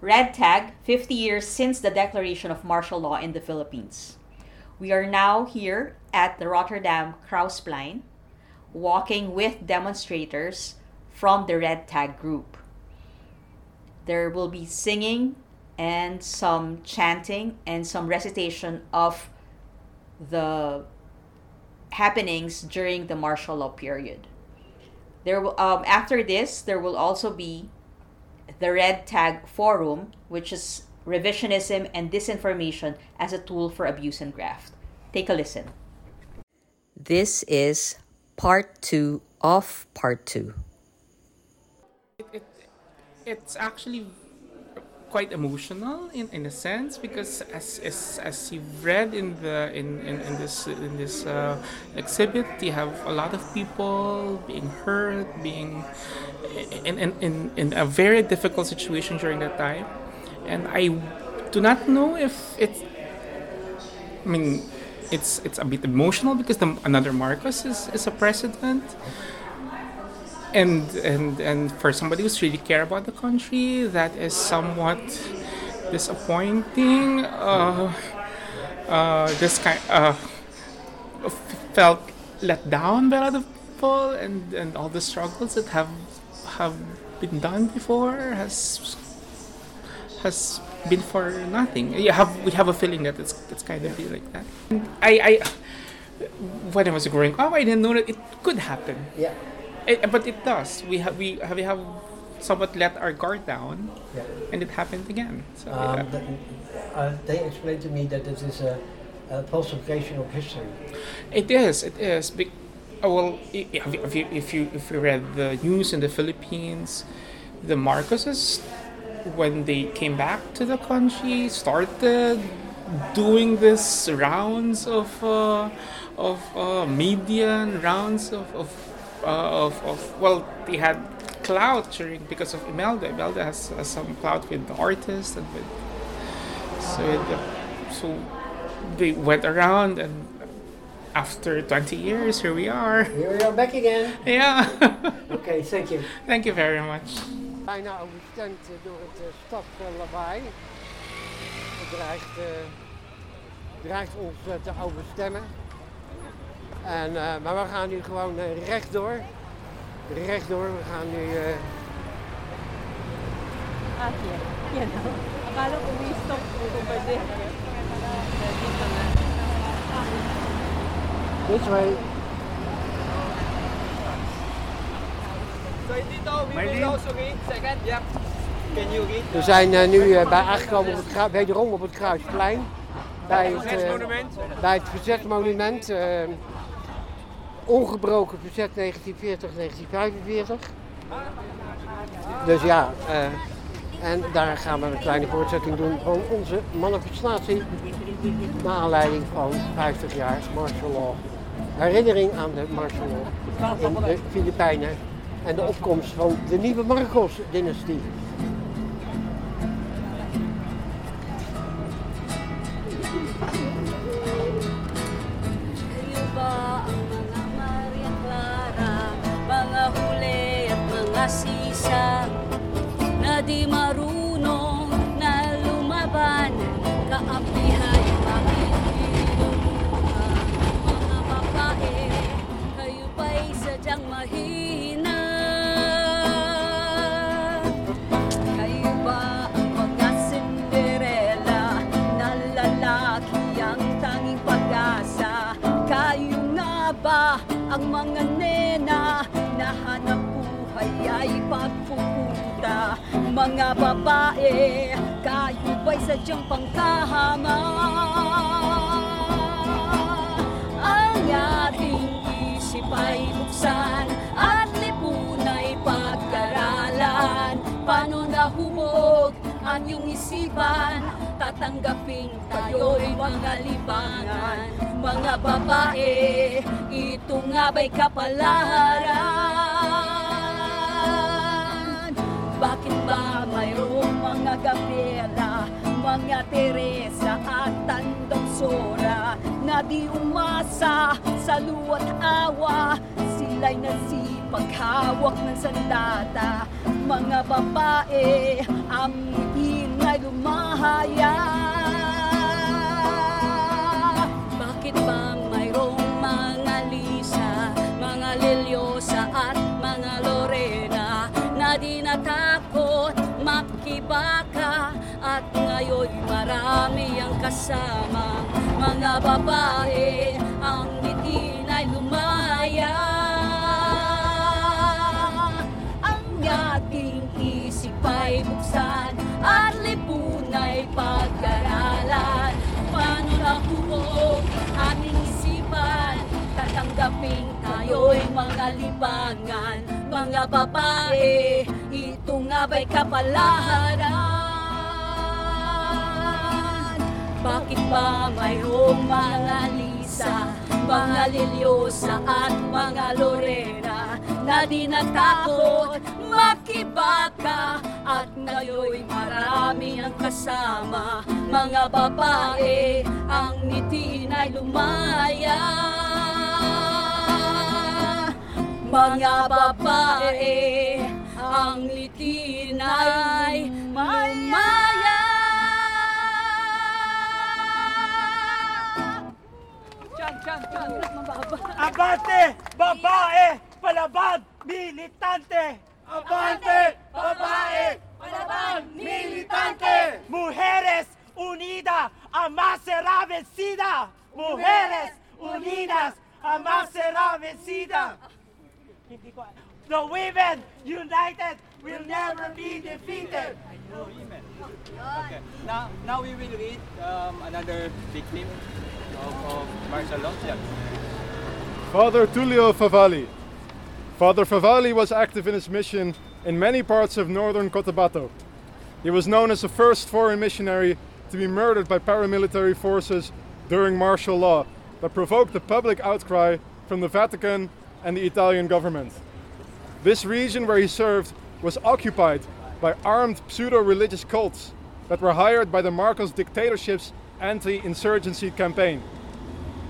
Red Tag 50 years since the declaration of martial law in the Philippines. We are now here at the Rotterdam Kruisplein, walking with demonstrators from the Red Tag group. There will be singing and some chanting and some recitation of the happenings during the martial law period. There will, um, after this, there will also be the Red Tag Forum, which is revisionism and disinformation as a tool for abuse and graft. Take a listen. This is part two of part two. It, it, it's actually quite emotional in, in a sense because as, as, as you've read in the in, in, in this in this uh, exhibit you have a lot of people being hurt being in, in, in, in a very difficult situation during that time. And I do not know if it's I mean it's it's a bit emotional because the, another Marcos is, is a president and and and for somebody who's really care about the country, that is somewhat disappointing. Uh, uh, this kind uh, felt let down by a lot of people, and and all the struggles that have have been done before has has been for nothing. You have we have a feeling that it's it's kind of like that. I I when I was growing up, I didn't know that it could happen. Yeah. It, but it does. We have we have we have somewhat let our guard down, Yeah. and it happened again. So Um, yeah. th- uh, they explained to me that it is a, a falsification of history. it is. It is. Be- oh, well, i- i- if you, if you if you if you read the news in the Philippines, the Marcoses, when they came back to the country, started doing this rounds of uh, of uh, media and rounds of of, uh, of of well, they had clout during because of Imelda. Imelda has, has some clout with the artists and with so the, so they went around and after 20 years here we are Here we are back again. yeah Okay, thank you. thank you very much bijna overstemd door het stadlawaai. Het dreigt, eh, dreigt ons te overstemmen. En, eh, maar we gaan nu gewoon eh, rechtdoor. Rechtdoor, we gaan nu... eh, Ah, yan. Yan o. Akala ko may stop. Dito na. this way. We zijn eh, nu eh, bij, aangekomen op het, wederom op het Kruisplein. Bij het, eh, bij het verzetsmonument. Ongebroken verzet 1940-1945. Dus ja, eh, en daar gaan we een kleine voortzetting doen van onze manifestatie. Naar aanleiding van 50 jaar martial law. Herinnering aan de martial law in de Filipijnen. En de opkomst van de nieuwe Marcos-dynastie. At mga sisa na di Mga babae, kayo ba'y sadyang pangkahama? Ang ating isip ay buksan at lipun ay pag-aralan. Paano nahubog ang iyong isipan? Tatanggapin tayo'y mga libangan. Mga babae, ito nga ba'y kapalaran? Bakit ba mayroong mga Gabriela, mga Teresa at Tandang Sora na di umasa sa luwa't awa? Sila'y nagsipaghawak ng sandata, mga babae, amin makibaka marami ang kasama. Mga babae ang ngiti na lumaya. Ang ating isip ay buksan At lipunay pag-aralan. Paano nakuha ating isipan? Tatanggapin tayo'y mga libangan. Mga babae, ito nga kapalaran? Bakit ba mayroong mga Lisa, mga Liliosa at mga Lorena na di natakot makibaka? At ngayon marami ang kasama mga babae ang ngiti na lumaya. Mga babae ang ngiti na'y lumaya Abante! Babae! Palaban! Militante! Abante! Babae! Palaban! Militante! Mujeres unidas jamás será vencida! Mujeres unidas jamás será vencida! The women united will never be defeated! Okay. Now, now we will read um, another victim of, of. Father Tullio Favalli. Father Favalli was active in his mission in many parts of northern Cotabato. He was known as the first foreign missionary to be murdered by paramilitary forces during martial law that provoked a public outcry from the Vatican and the Italian government. This region where he served was occupied by armed pseudo religious cults that were hired by the Marcos dictatorship's anti insurgency campaign.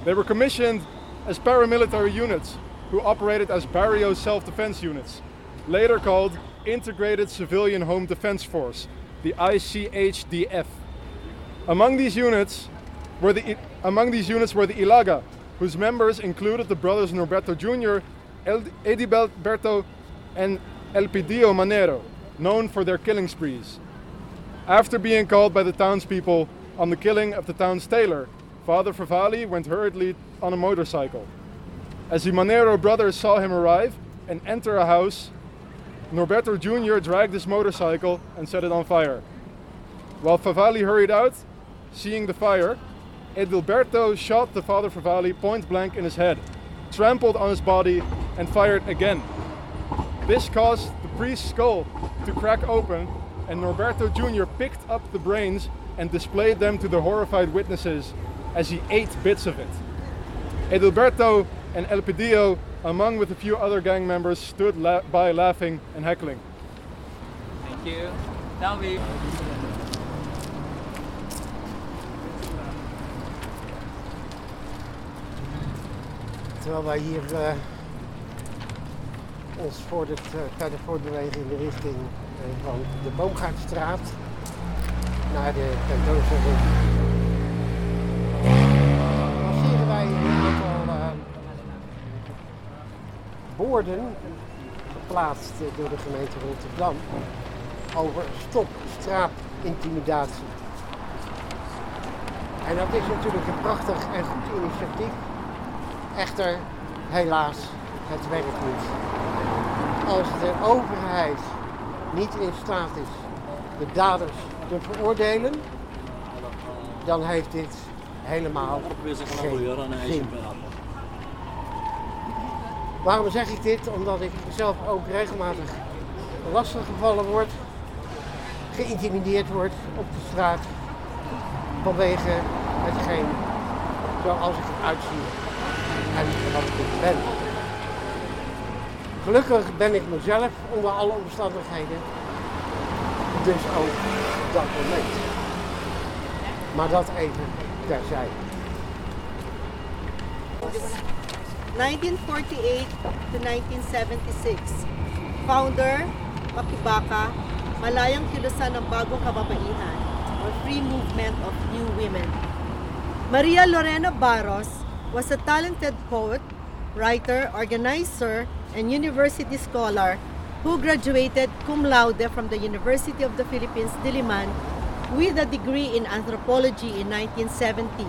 They were commissioned as paramilitary units who operated as barrio self defense units, later called Integrated Civilian Home Defense Force, the ICHDF. Among these units were the among these units were the Ilaga, whose members included the brothers Norberto Jr., Edilberto, and Elpidio Manero, known for their killing sprees. After being called by the townspeople on the killing of the town's tailor, Father Favalli went hurriedly on a motorcycle. As the Manero brothers saw him arrive and enter a house, Norberto Jr. dragged his motorcycle and set it on fire. While Favalli hurried out, seeing the fire, Edilberto shot the Father Favalli point blank in his head, trampled on his body, and fired again. This caused the priest's skull to crack open, and Norberto Jr. picked up the brains and displayed them to the horrified witnesses as he ate bits of it. Edilberto and Elpidio, among with a few other gang members, stood la- by laughing and heckling. Thank you. Now we Terwijl wij hier eh, ons voor het, eh, verder voortbewegen in de richting eh, van de Boomgaardstraat naar de tentoonstelling. Passeren wij een aantal eh, borden geplaatst door de gemeente Rotterdam over stop straatintimidatie. En dat is natuurlijk een prachtig en goed initiatief. Echter, helaas, het werkt niet. Als de overheid niet in staat is de daders te veroordelen, dan heeft dit helemaal geen zin. Waarom zeg ik dit? Omdat ik zelf ook regelmatig lastiggevallen word, geïntimideerd word op de straat vanwege hetgeen zoals ik eruit zie en wat ik ben. Gelukkig ben ik mezelf onder alle omstandigheden, dus ook moment. Maar dat even terzijde. 1948 to 1976. Founder, Makibaka, Malayang Kilusan ng Bagong Kababaihan or Free Movement of New Women. Maria Lorena Barros was a talented poet, writer, organizer, and university scholar who graduated cum laude from the University of the Philippines, Diliman, with a degree in anthropology in 1970.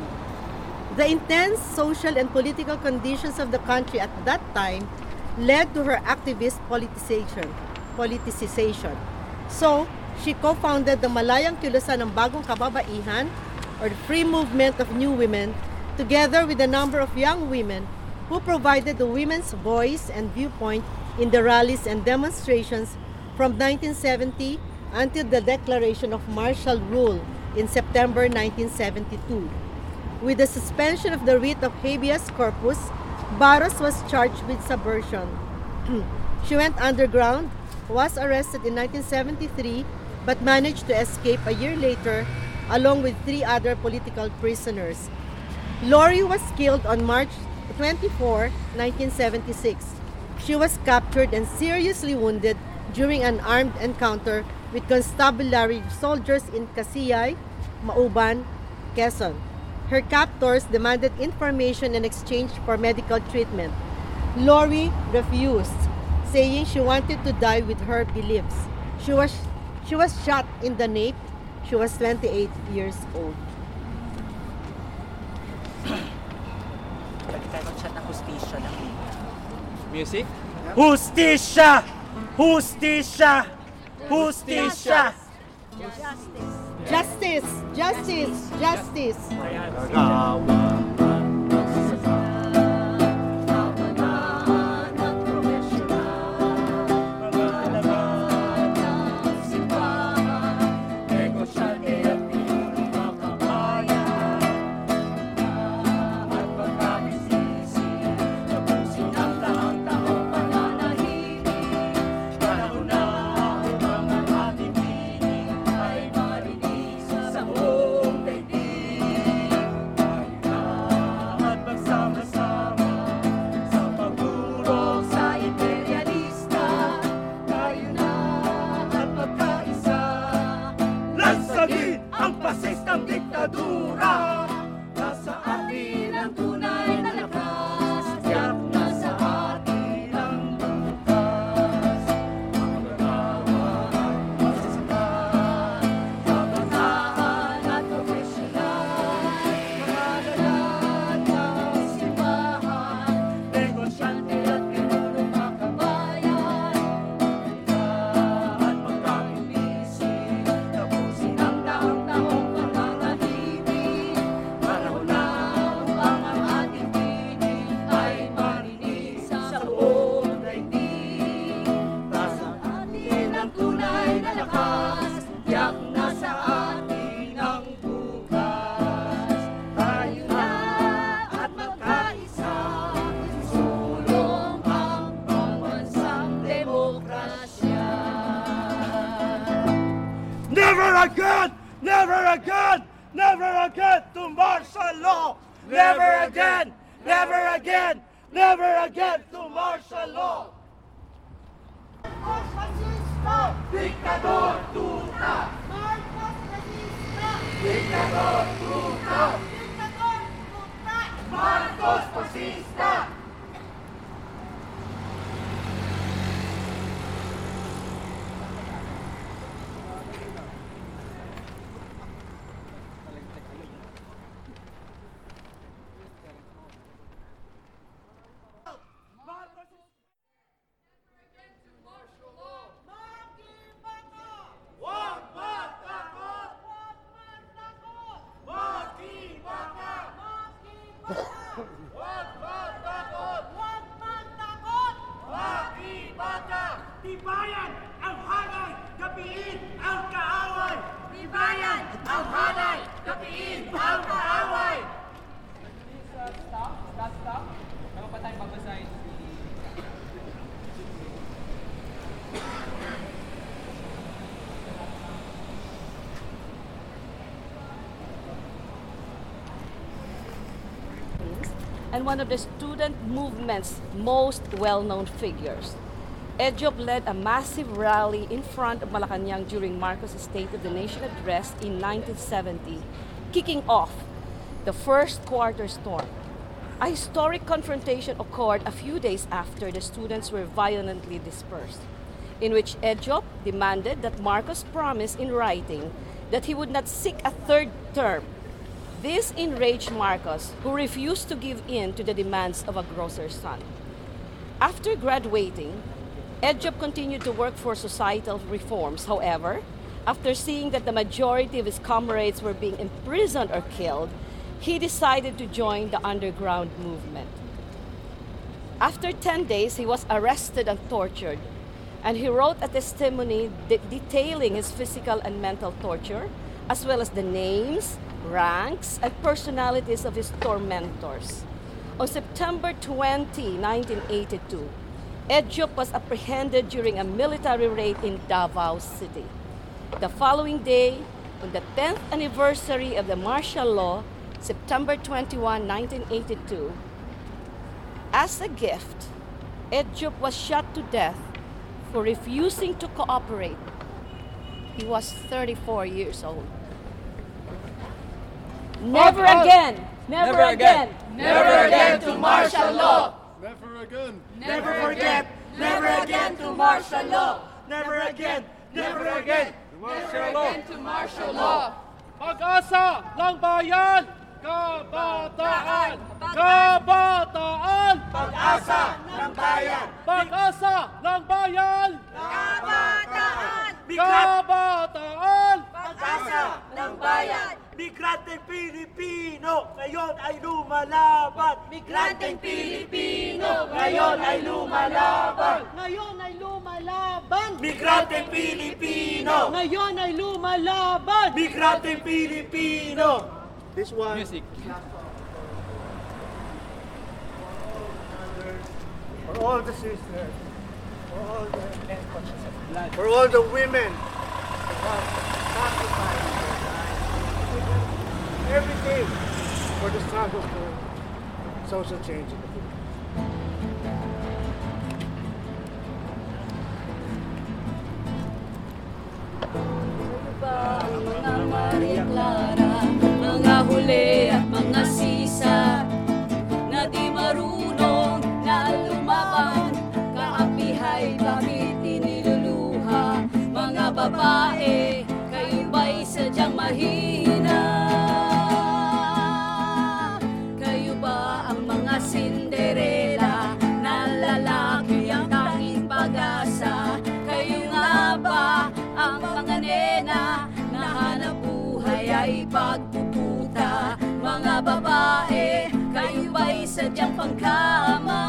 The intense social and political conditions of the country at that time led to her activist politicization. politicization. So, she co-founded the Malayang Kilusan ng Bagong Kababaihan or the Free Movement of New Women together with a number of young women who provided the women's voice and viewpoint in the rallies and demonstrations from 1970 until the declaration of martial rule in September 1972. With the suspension of the writ of habeas corpus, Barros was charged with subversion. she went underground, was arrested in 1973, but managed to escape a year later along with three other political prisoners. Lori was killed on March 24, 1976. She was captured and seriously wounded during an armed encounter with constabulary soldiers in Kasiyay, Mauban, Quezon. Her captors demanded information in exchange for medical treatment. Lori refused, saying she wanted to die with her beliefs. She was she was shot in the nape. She was 28 years old. Nagkaroon siya ng hustisya ng liga. Music? Justisya! Justisya! Justisya! Justice, justice, justice. Sa Never again! Never again to martial law! Never again! Never again! Never again to martial law! Dictador tuta! Dictador tuta! Marcos fascista! And one of the student movement's most well-known figures. Edjop led a massive rally in front of Malacanang during Marcos' State of the Nation address in 1970, kicking off the first quarter storm. A historic confrontation occurred a few days after the students were violently dispersed. in which Edjop demanded that Marcos promise in writing that he would not seek a third term. This enraged Marcos, who refused to give in to the demands of a grocer's son. After graduating, Edjop continued to work for societal reforms. However, after seeing that the majority of his comrades were being imprisoned or killed, he decided to join the underground movement. After 10 days, he was arrested and tortured, and he wrote a testimony de- detailing his physical and mental torture, as well as the names, ranks, and personalities of his tormentors. On September 20, 1982, Edjop was apprehended during a military raid in Davao City. The following day, on the 10th anniversary of the martial law, September 21, 1982, as a gift, Edjop was shot to death for refusing to cooperate. He was 34 years old. Never Up, up. again! Never, Never again. again! Never again to martial law. Never again. Never forget. Never again to martial law. Never again. Never again. Martial law. to martial law. Pag-asa ng bayan! Kabataan! Kabataan! Pag-asa ng bayan! Pag-asa ng bayan! Kabataan! Kabataan! Pag-asa ng bayan! Migranteng Pilipino, ngayon ay lumalaban! Migranteng Pilipino, ngayon ay lumalaban! Ngayon ay lumalaban! Migranteng Pilipino! Ngayon ay lumalaban! Migranteng Pilipino! This one. Music. For all the sisters, for all the for all the women who have sacrificed their lives, everything for the struggle for social change in the Philippines. mga Maria Clara, mga huli at mga sisa na di marunong na lumaban, kaapihay bakit iniluluha mga babae, kayo ba'y sadyang mahina? Pangkama?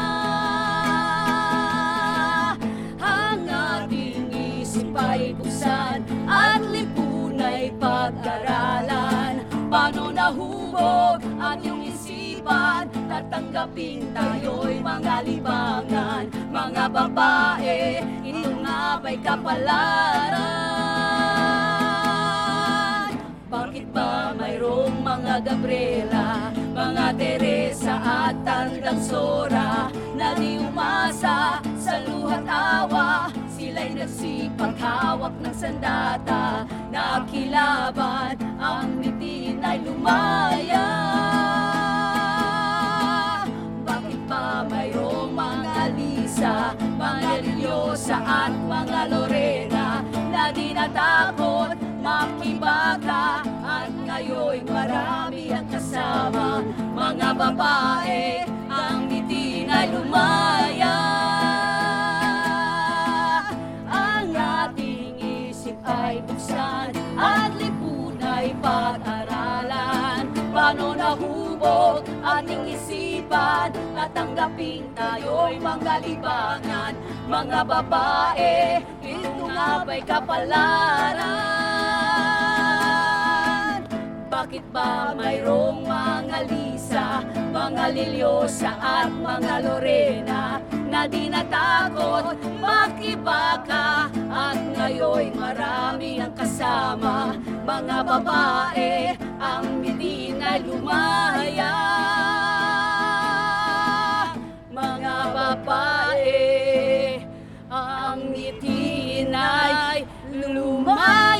Ang ating isip ay buksan at lipunay pag-aralan. Paano nahubog ang iyong isipan? Tatanggapin tayo'y mga libangan. Mga babae, ito nga ba'y kapalaran? Bakit ba mayroong mga Gabriela, Teresa at Tandang Sora na di umasa sa luhat awa? Sila'y nagsipaghawak ng sandata na kilaban ang mitin ay lumaya. Bakit pa mayroong mga Lisa, mga Liliosa at mga Lorena na di natakot makibaka ngayon marami ang kasama. Mga babae ang ngiti na lumaya. Ang ating isip ay buksan at lipunay pag-aralan. Paano nahubog ating isipan at tanggapin tayo'y mga libangan mga babae ito nga ba'y kapalaran bakit ba mayroong mga Lisa, mga Liliosa at mga Lorena na di natakot makibaka at ngayon marami ang kasama mga babae ang hindi na lumaya. Mga babae ang ngiti na'y lumaya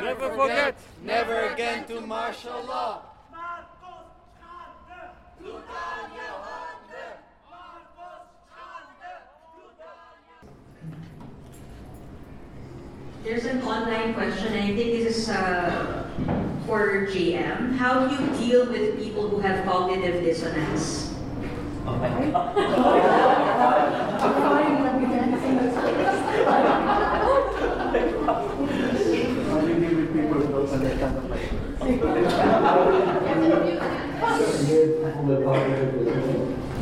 Never forget, never again to martial law. There's an online question, and I think this is uh, for GM. How do you deal with people who have cognitive dissonance? Oh my god.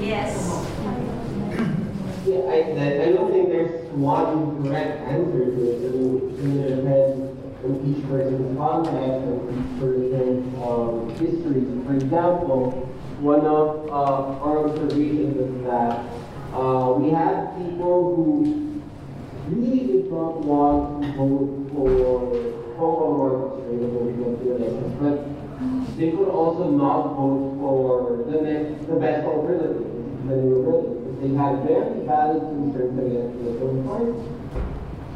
Yes. Yeah, I, I don't think there's one correct answer to it. I mean, it depends on each person's context and each person's um, history. For example, one of uh, our observations is that uh, we have people who really did not want to vote for Hong Kong but they could also not vote for the next, the best alternative, the new president. They had very valid concerns against the Conservative Party.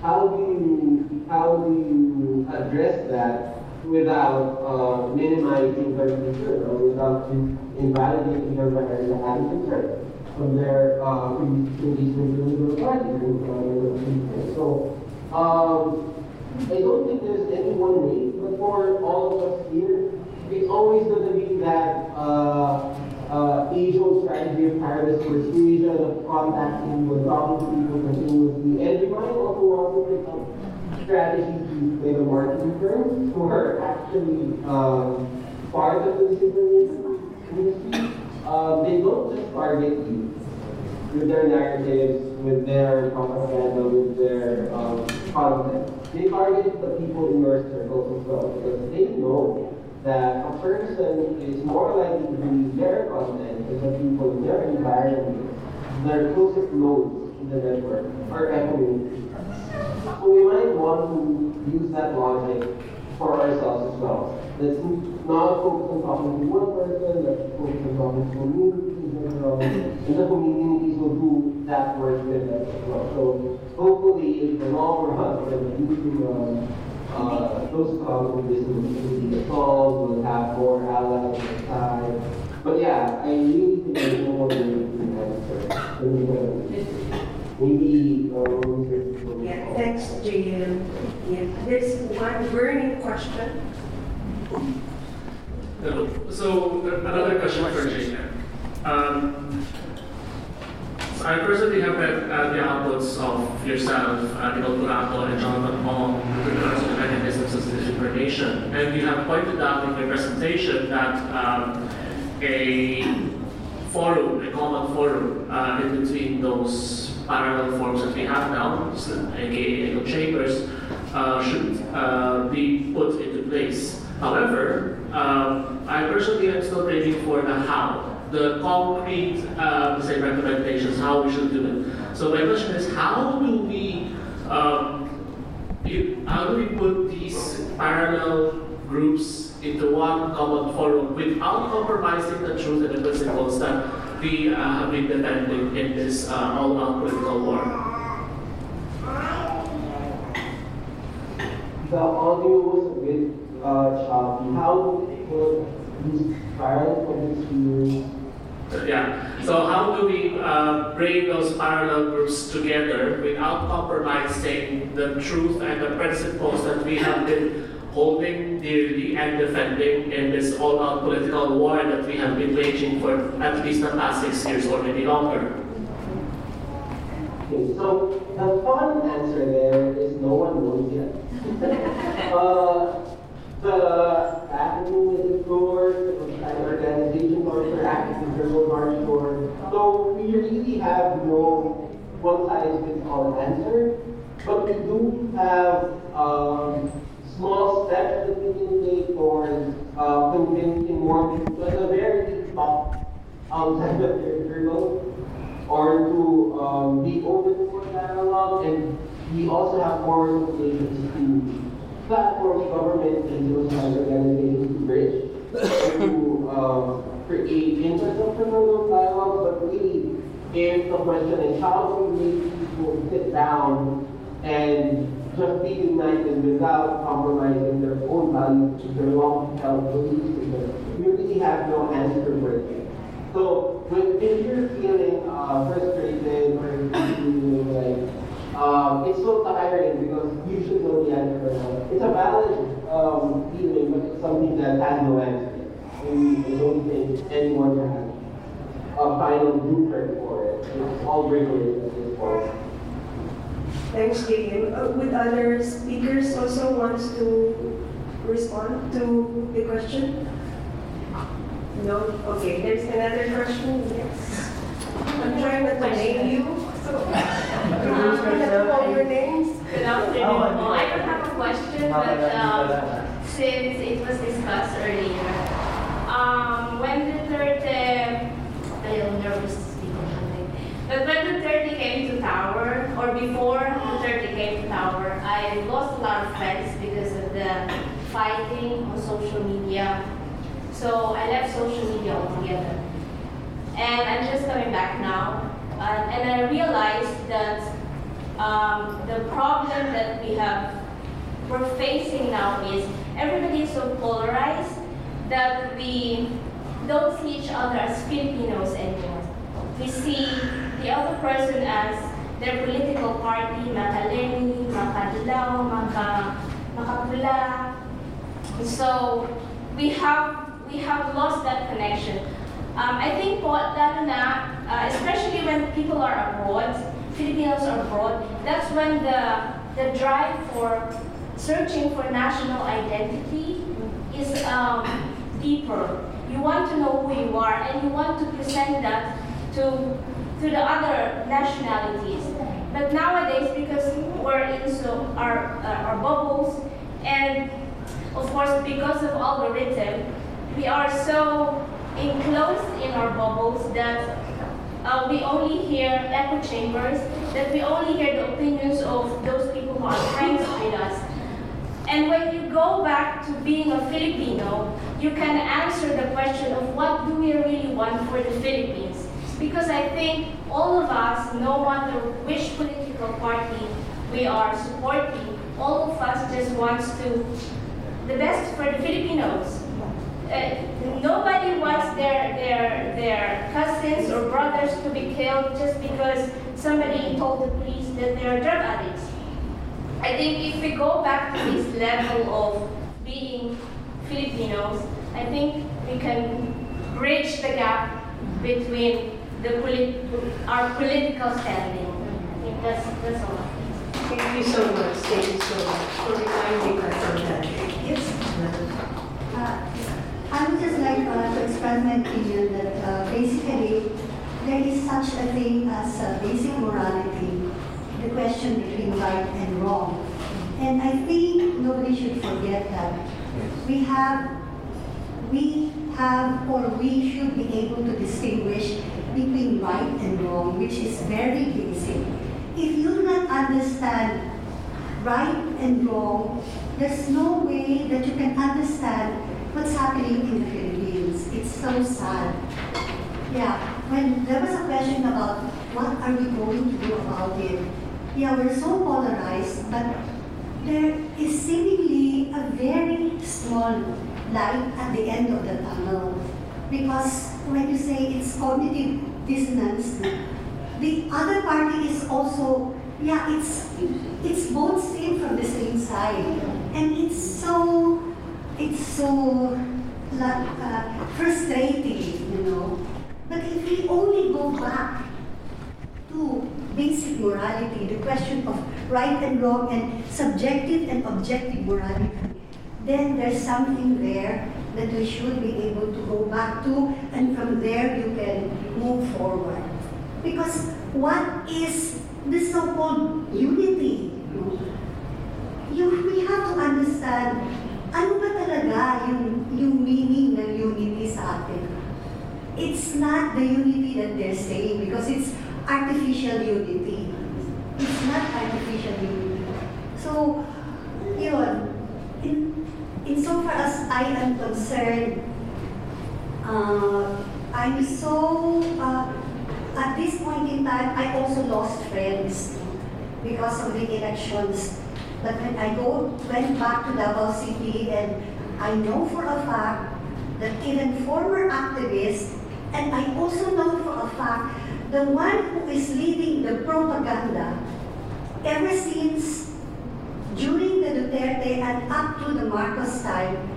How do you how do you address that without uh, minimizing their concern or without in- invalidating their very valid concern from their uh, previous political party? uh, So um, I don't think there's any one way, but for all of us here, it's always going to be that uh, uh, age-old strategy of tireless persuasion, of contacting, with talking to people continuously, and we might also want to pick up strategies used by the marketing firms who are actually um, part of the disinformation industry. Um, they don't just target you with their narratives, with their propaganda, with their the people in your circles as well because they know that a person is more likely to believe their content is the people in their environment, their closest nodes in the network, or community. So we might want to use that logic for ourselves as well. Let's not focus on talking to one person, let's focus on talking to communities in general, and the communities will do that work with us as well. So hopefully in the long run, when we do um, uh, those cognitive will be solved, we'll have more allies on the side. But yeah, I really think there's no more way to answer. Maybe, uh, Yeah, thanks, JM. Yeah, there's one burning question. So another question for Jacob. Um, so I personally have read uh, the outputs of yourself, uh, Nicole Curato, and Jonathan Ong with regards to the mechanisms of disinformation. And you have pointed out in your presentation that um, a forum, a common forum uh, in between those parallel forms that we have now, aka echo chambers, uh, should uh, be put into place. However, um, I personally am still waiting for the how, the concrete, uh, say, recommendations, how we should do it. So my question is, how do we, um, how do we put these parallel groups into one common forum without compromising the truth and the principles that we uh, have been defending in this uh, all-out political war? The audio was a bit uh, choppy. How viral footage to use Yeah. So how do we uh, bring those parallel groups together without compromising the truth and the principles that we have been holding dearly and defending in this all-out political war that we have been waging for at least the past six years or maybe longer? Okay, so the fun answer there is no one knows yet. uh, the Academy is explored, an organization for Active Journal March Board. So we really have no one size fits all answer, but we do have um, small steps that we can take towards uh, convincing more people at the very top outside of their journal or to um, be open for dialogue. And we also have more locations to platform government and those to bridge to um, create intergenerational dialogue. But really, if the question is how do we make people sit down and just be united without compromising their own values, their long-held beliefs, we really have no answer for it. So when if you're feeling uh, frustrated or feeling like um, it's so tiring because usually when we end it's a valid um, feeling, but it's something that has no end. We don't think anyone has a final blueprint for it. It's all regulated at this point. Thanks, Gideon. Uh, would other speakers also want to respond to the question? No? Okay, there's another question. Yes. I'm trying not to name you. Well, I don't have a question, but um, since it was discussed earlier, um, when Duterte, little nervous to speak on something, but when Duterte came to power, or before the Duterte came to power, I lost a lot of friends because of the fighting on social media. So I left social media altogether. And I'm just coming back now. Uh, and I realized that um, the problem that we have, we're facing now is everybody is so polarized that we don't see each other as Filipinos anymore. We see the other person as their political party, makaleni, makadilaw, maka, makapula. So we have we have lost that connection. Um, I think po, na, uh, especially when people are abroad, Filipinos abroad, that's when the, the drive for searching for national identity is um, deeper. You want to know who you are and you want to present that to, to the other nationalities. But nowadays, because we're in so our, uh, our bubbles, and of course, because of algorithm, we are so enclosed in our bubbles that uh, we only hear echo chambers, that we only hear the opinions of those people who are with us. And when you go back to being a Filipino, you can answer the question of what do we really want for the Philippines? Because I think all of us, no matter which political party we are supporting, all of us just wants to the best for the Filipinos. Uh, nobody wants their, their, their cousins or brothers to be killed just because somebody told the police that they are drug addicts. I think if we go back to this level of being Filipinos, I think we can bridge the gap between the our political standing. I think that's, that's all. Thank you so much. Thank you so much for reminding us of that. I would just like uh, to express my opinion that uh, basically there is such a thing as uh, basic morality, the question between right and wrong. And I think nobody should forget that. We have, we have, or we should be able to distinguish between right and wrong, which is very basic. If you do not understand right and wrong, there's no way that you can understand what's happening in the Philippines. It's so sad. Yeah, when there was a question about what are we going to do about it, yeah, we're so polarized, but there is seemingly a very small light at the end of the tunnel. Because when you say it's cognitive dissonance, the other party is also, yeah, it's it's both same from the same side. And it's so it's so like, uh, frustrating, you know. But if we only go back to basic morality, the question of right and wrong and subjective and objective morality, then there's something there that we should be able to go back to, and from there you can move forward. Because what is the so-called unity? You, we have to understand talaga yung, yung meaning ng unity sa atin? It's not the unity that they're saying because it's artificial unity. It's not artificial unity. So, yun, in, insofar as I am concerned, uh, I'm so, uh, at this point in time, I also lost friends because of the elections. But when I go, went back to Davao City and I know for a fact that even former activists, and I also know for a fact, the one who is leading the propaganda ever since during the Duterte and up to the Marcos time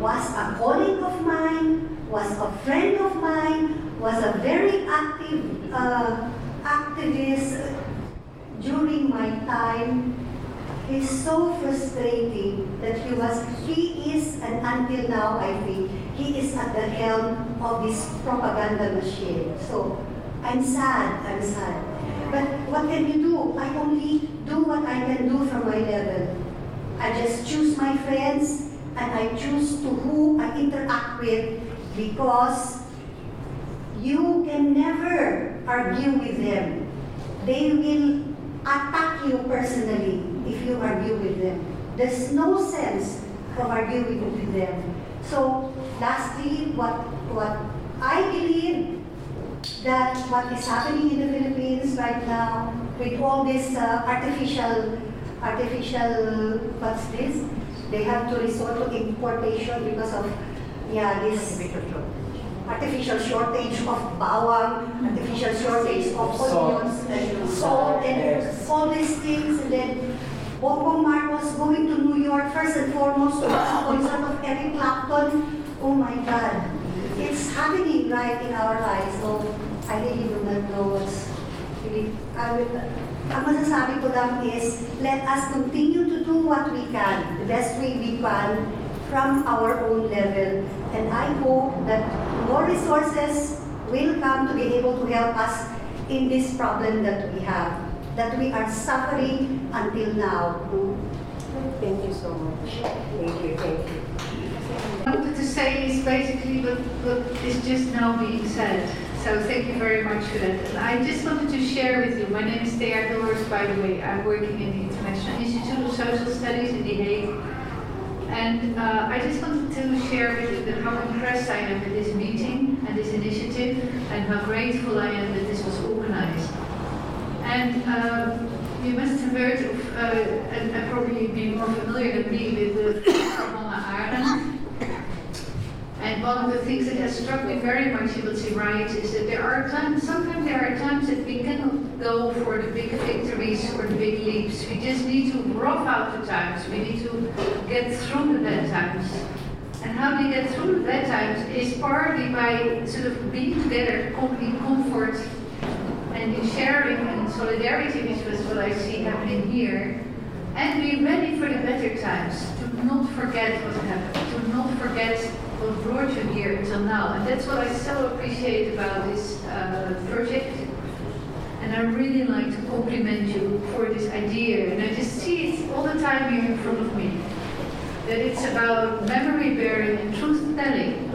was a colleague of mine, was a friend of mine, was a very active uh, activist during my time. He's so frustrating that he was, he is, and until now I think, he is at the helm of this propaganda machine. So I'm sad, I'm sad. But what can you do? I only do what I can do from my level. I just choose my friends and I choose to who I interact with because you can never argue with them. They will attack you personally if you argue with them. There's no sense of arguing with them. So lastly, what, what I believe that what is happening in the Philippines right now with all this uh, artificial, artificial, what's this? They have to resort to importation because of, yeah, this artificial shortage of bawang, artificial shortage of onions, and salt, and all these things, and then Bongbong was going to New York first and foremost to a concert of Eric Clapton. Oh my God, it's happening right in our lives. So I really do not know what's really. I ang masasabi ko lang is, let us continue to do what we can, the best way we can, from our own level. And I hope that more resources will come to be able to help us in this problem that we have, that we are suffering until now. Thank you so much. Thank you, thank you. What I wanted to say is basically what, what is just now being said. So thank you very much for that. I just wanted to share with you, my name is Thea Doors, by the way. I'm working in the International Institute of Social Studies in The Hague. And uh, I just wanted to share with you how impressed I am with this meeting and this initiative and how grateful I am that this was organized. And uh, you must have heard of, uh, and, probably be more familiar than me with the Hannah Arendt. And one of the things that has struck me very much in she writes is that there are times, sometimes there are times that we cannot go for the big victories or the big leaps. We just need to rough out the times. We need to get through the bad times. And how we get through the bad times is partly by sort of being together in comfort and in sharing and solidarity, which was what I see happening here. And be ready for the better times. To not forget what happened. To not forget what brought you here until now. And that's what I so appreciate about this uh, project. And I really like to compliment you for this idea. And I just see it all the time here in front of me. That it's about memory bearing and truth telling.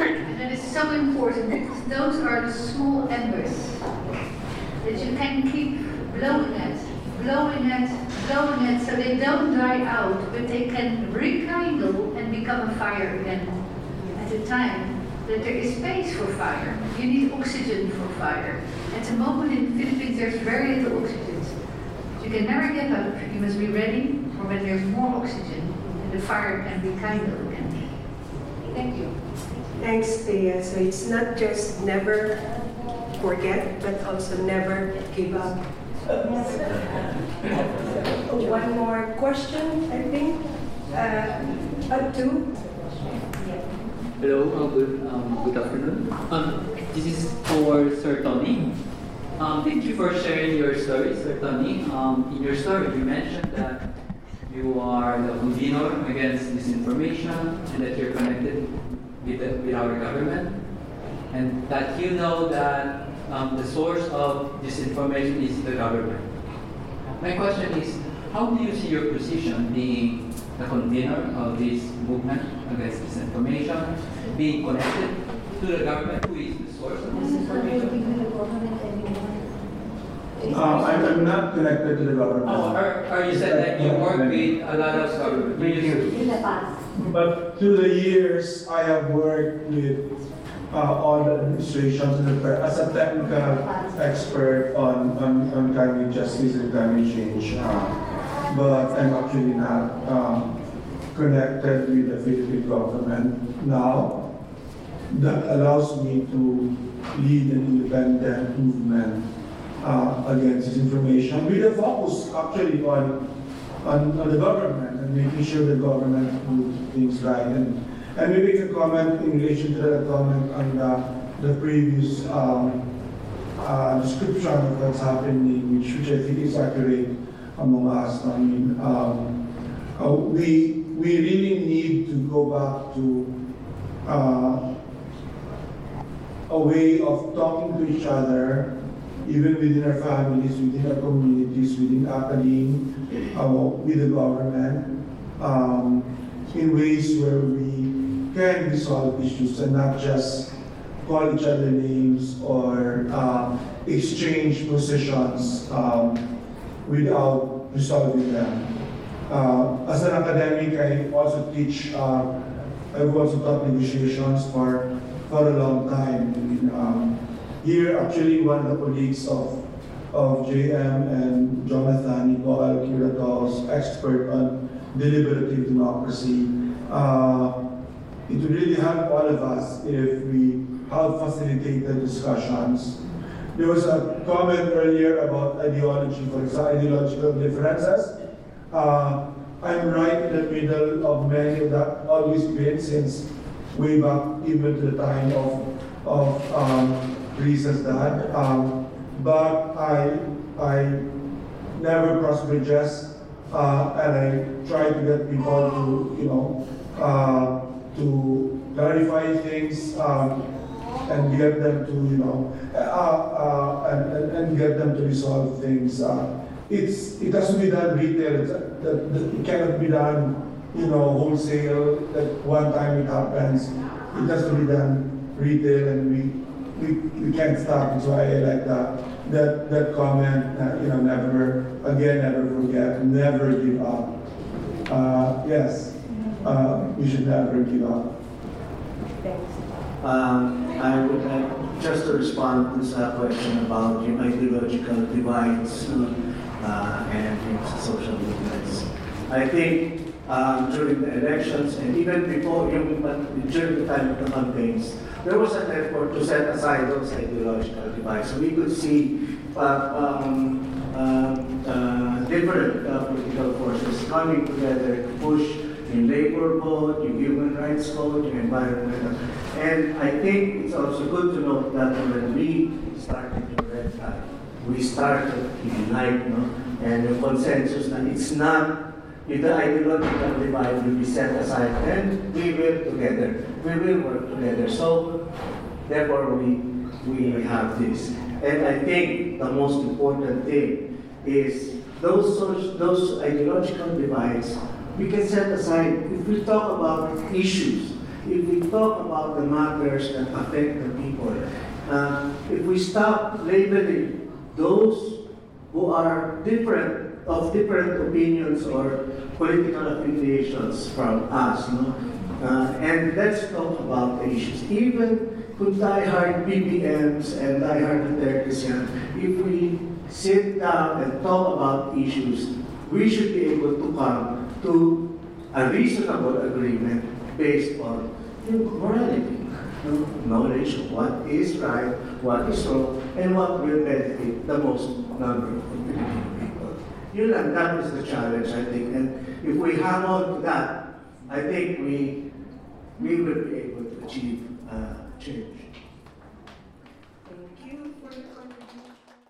and that is so important because those are the small embers that you can keep blowing it, blowing it, blowing it, so they don't die out, but they can rekindle and become a fire again at a time that there is space for fire. You need oxygen for fire. At the moment in the Philippines, there's very little oxygen. You can never give up. You must be ready for when there's more oxygen and the fire can rekindle again. Thank you. Thanks, Thea. So it's not just never forget, but also never give up. One more question, I think. Uh, to. Hello, uh, good, um, good afternoon. Um, this is for Sir Tony. Um, thank you for sharing your story, Sir Tony. Um, in your story, you mentioned that you are the convener against disinformation and that you're connected with, the, with our government and that you know that um, the source of this information is the government. My question is, how do you see your position being the convener of this movement against disinformation, being connected to the government, who is the source of disinformation? Um, I'm, I'm not connected to the government. Oh, or, or you said that you work with a lot of government. You used But through the years, I have worked with uh, all the administrations as a technical expert on, on, on climate justice and climate change. Uh, but I'm actually not um, connected with the Philippine government now. That allows me to lead an independent movement uh, against disinformation with a focus actually on, on, on the government and making sure the government do things right and, And maybe you can comment in relation to that comment on the, the previous um, uh, description of what's happening, which, which I think is accurate among us. I mean, um, uh, we, we really need to go back to uh, a way of talking to each other, even within our families, within our communities, within academia, uh, with the government, um, in ways where we can resolve issues and not just call each other names or uh, exchange positions um, without resolving them. Uh, as an academic, I also teach, uh, I've also taught negotiations for, for a long time. Um, here, actually, one of the colleagues of, of JM and Jonathan, Nicole Curato's, expert on deliberative democracy. Uh, it would really help all of us if we help facilitate the discussions. There was a comment earlier about ideology, for example, ideological differences. Uh, I'm right in the middle of many that, always been since way back even to the time of, of um, Lisa's dad. Um, but I, I never cross bridges, uh, and I try to get people to, you know, uh, to clarify things um, and get them to, you know, uh, uh, and, and, get them to resolve things. Uh, it's, it has to be done retail. That, that, it cannot be done, you know, wholesale. That one time it happens. It has to be done retail, and we we, we can't stop. That's why I like that that that comment. Uh, you know, never again, never forget, never give up. Uh, yes uh, we should never give up. Um, I would like just to respond to this question about ideological divides uh, and social movements. I think um, during the elections and even before, during the time of the campaigns, there was an effort to set aside those ideological divides. So we could see uh, um, um uh, different uh, political forces coming together to push in labor code, in human rights code, in environmental. And I think it's also good to know that when we started the red flag, we started in light, no? and the consensus that it's not if the ideological divide will be set aside, then we will together, we will work together. So, therefore, we we have this. And I think the most important thing is those those ideological divides we can set aside, if we talk about issues, if we talk about the matters that affect the people, uh, if we stop labeling those who are different, of different opinions or political affiliations from us, no? Uh, and let's talk about the issues. Even kung diehard BBMs and diehard Dutertes if we sit down and talk about issues, we should be able to come to a reasonable agreement based on morality, knowledge of what is right, what is wrong, and what will benefit the most number of people. Yun lang, that is the challenge, I think. And if we hang on to that, I think we, we will be able to achieve uh, change.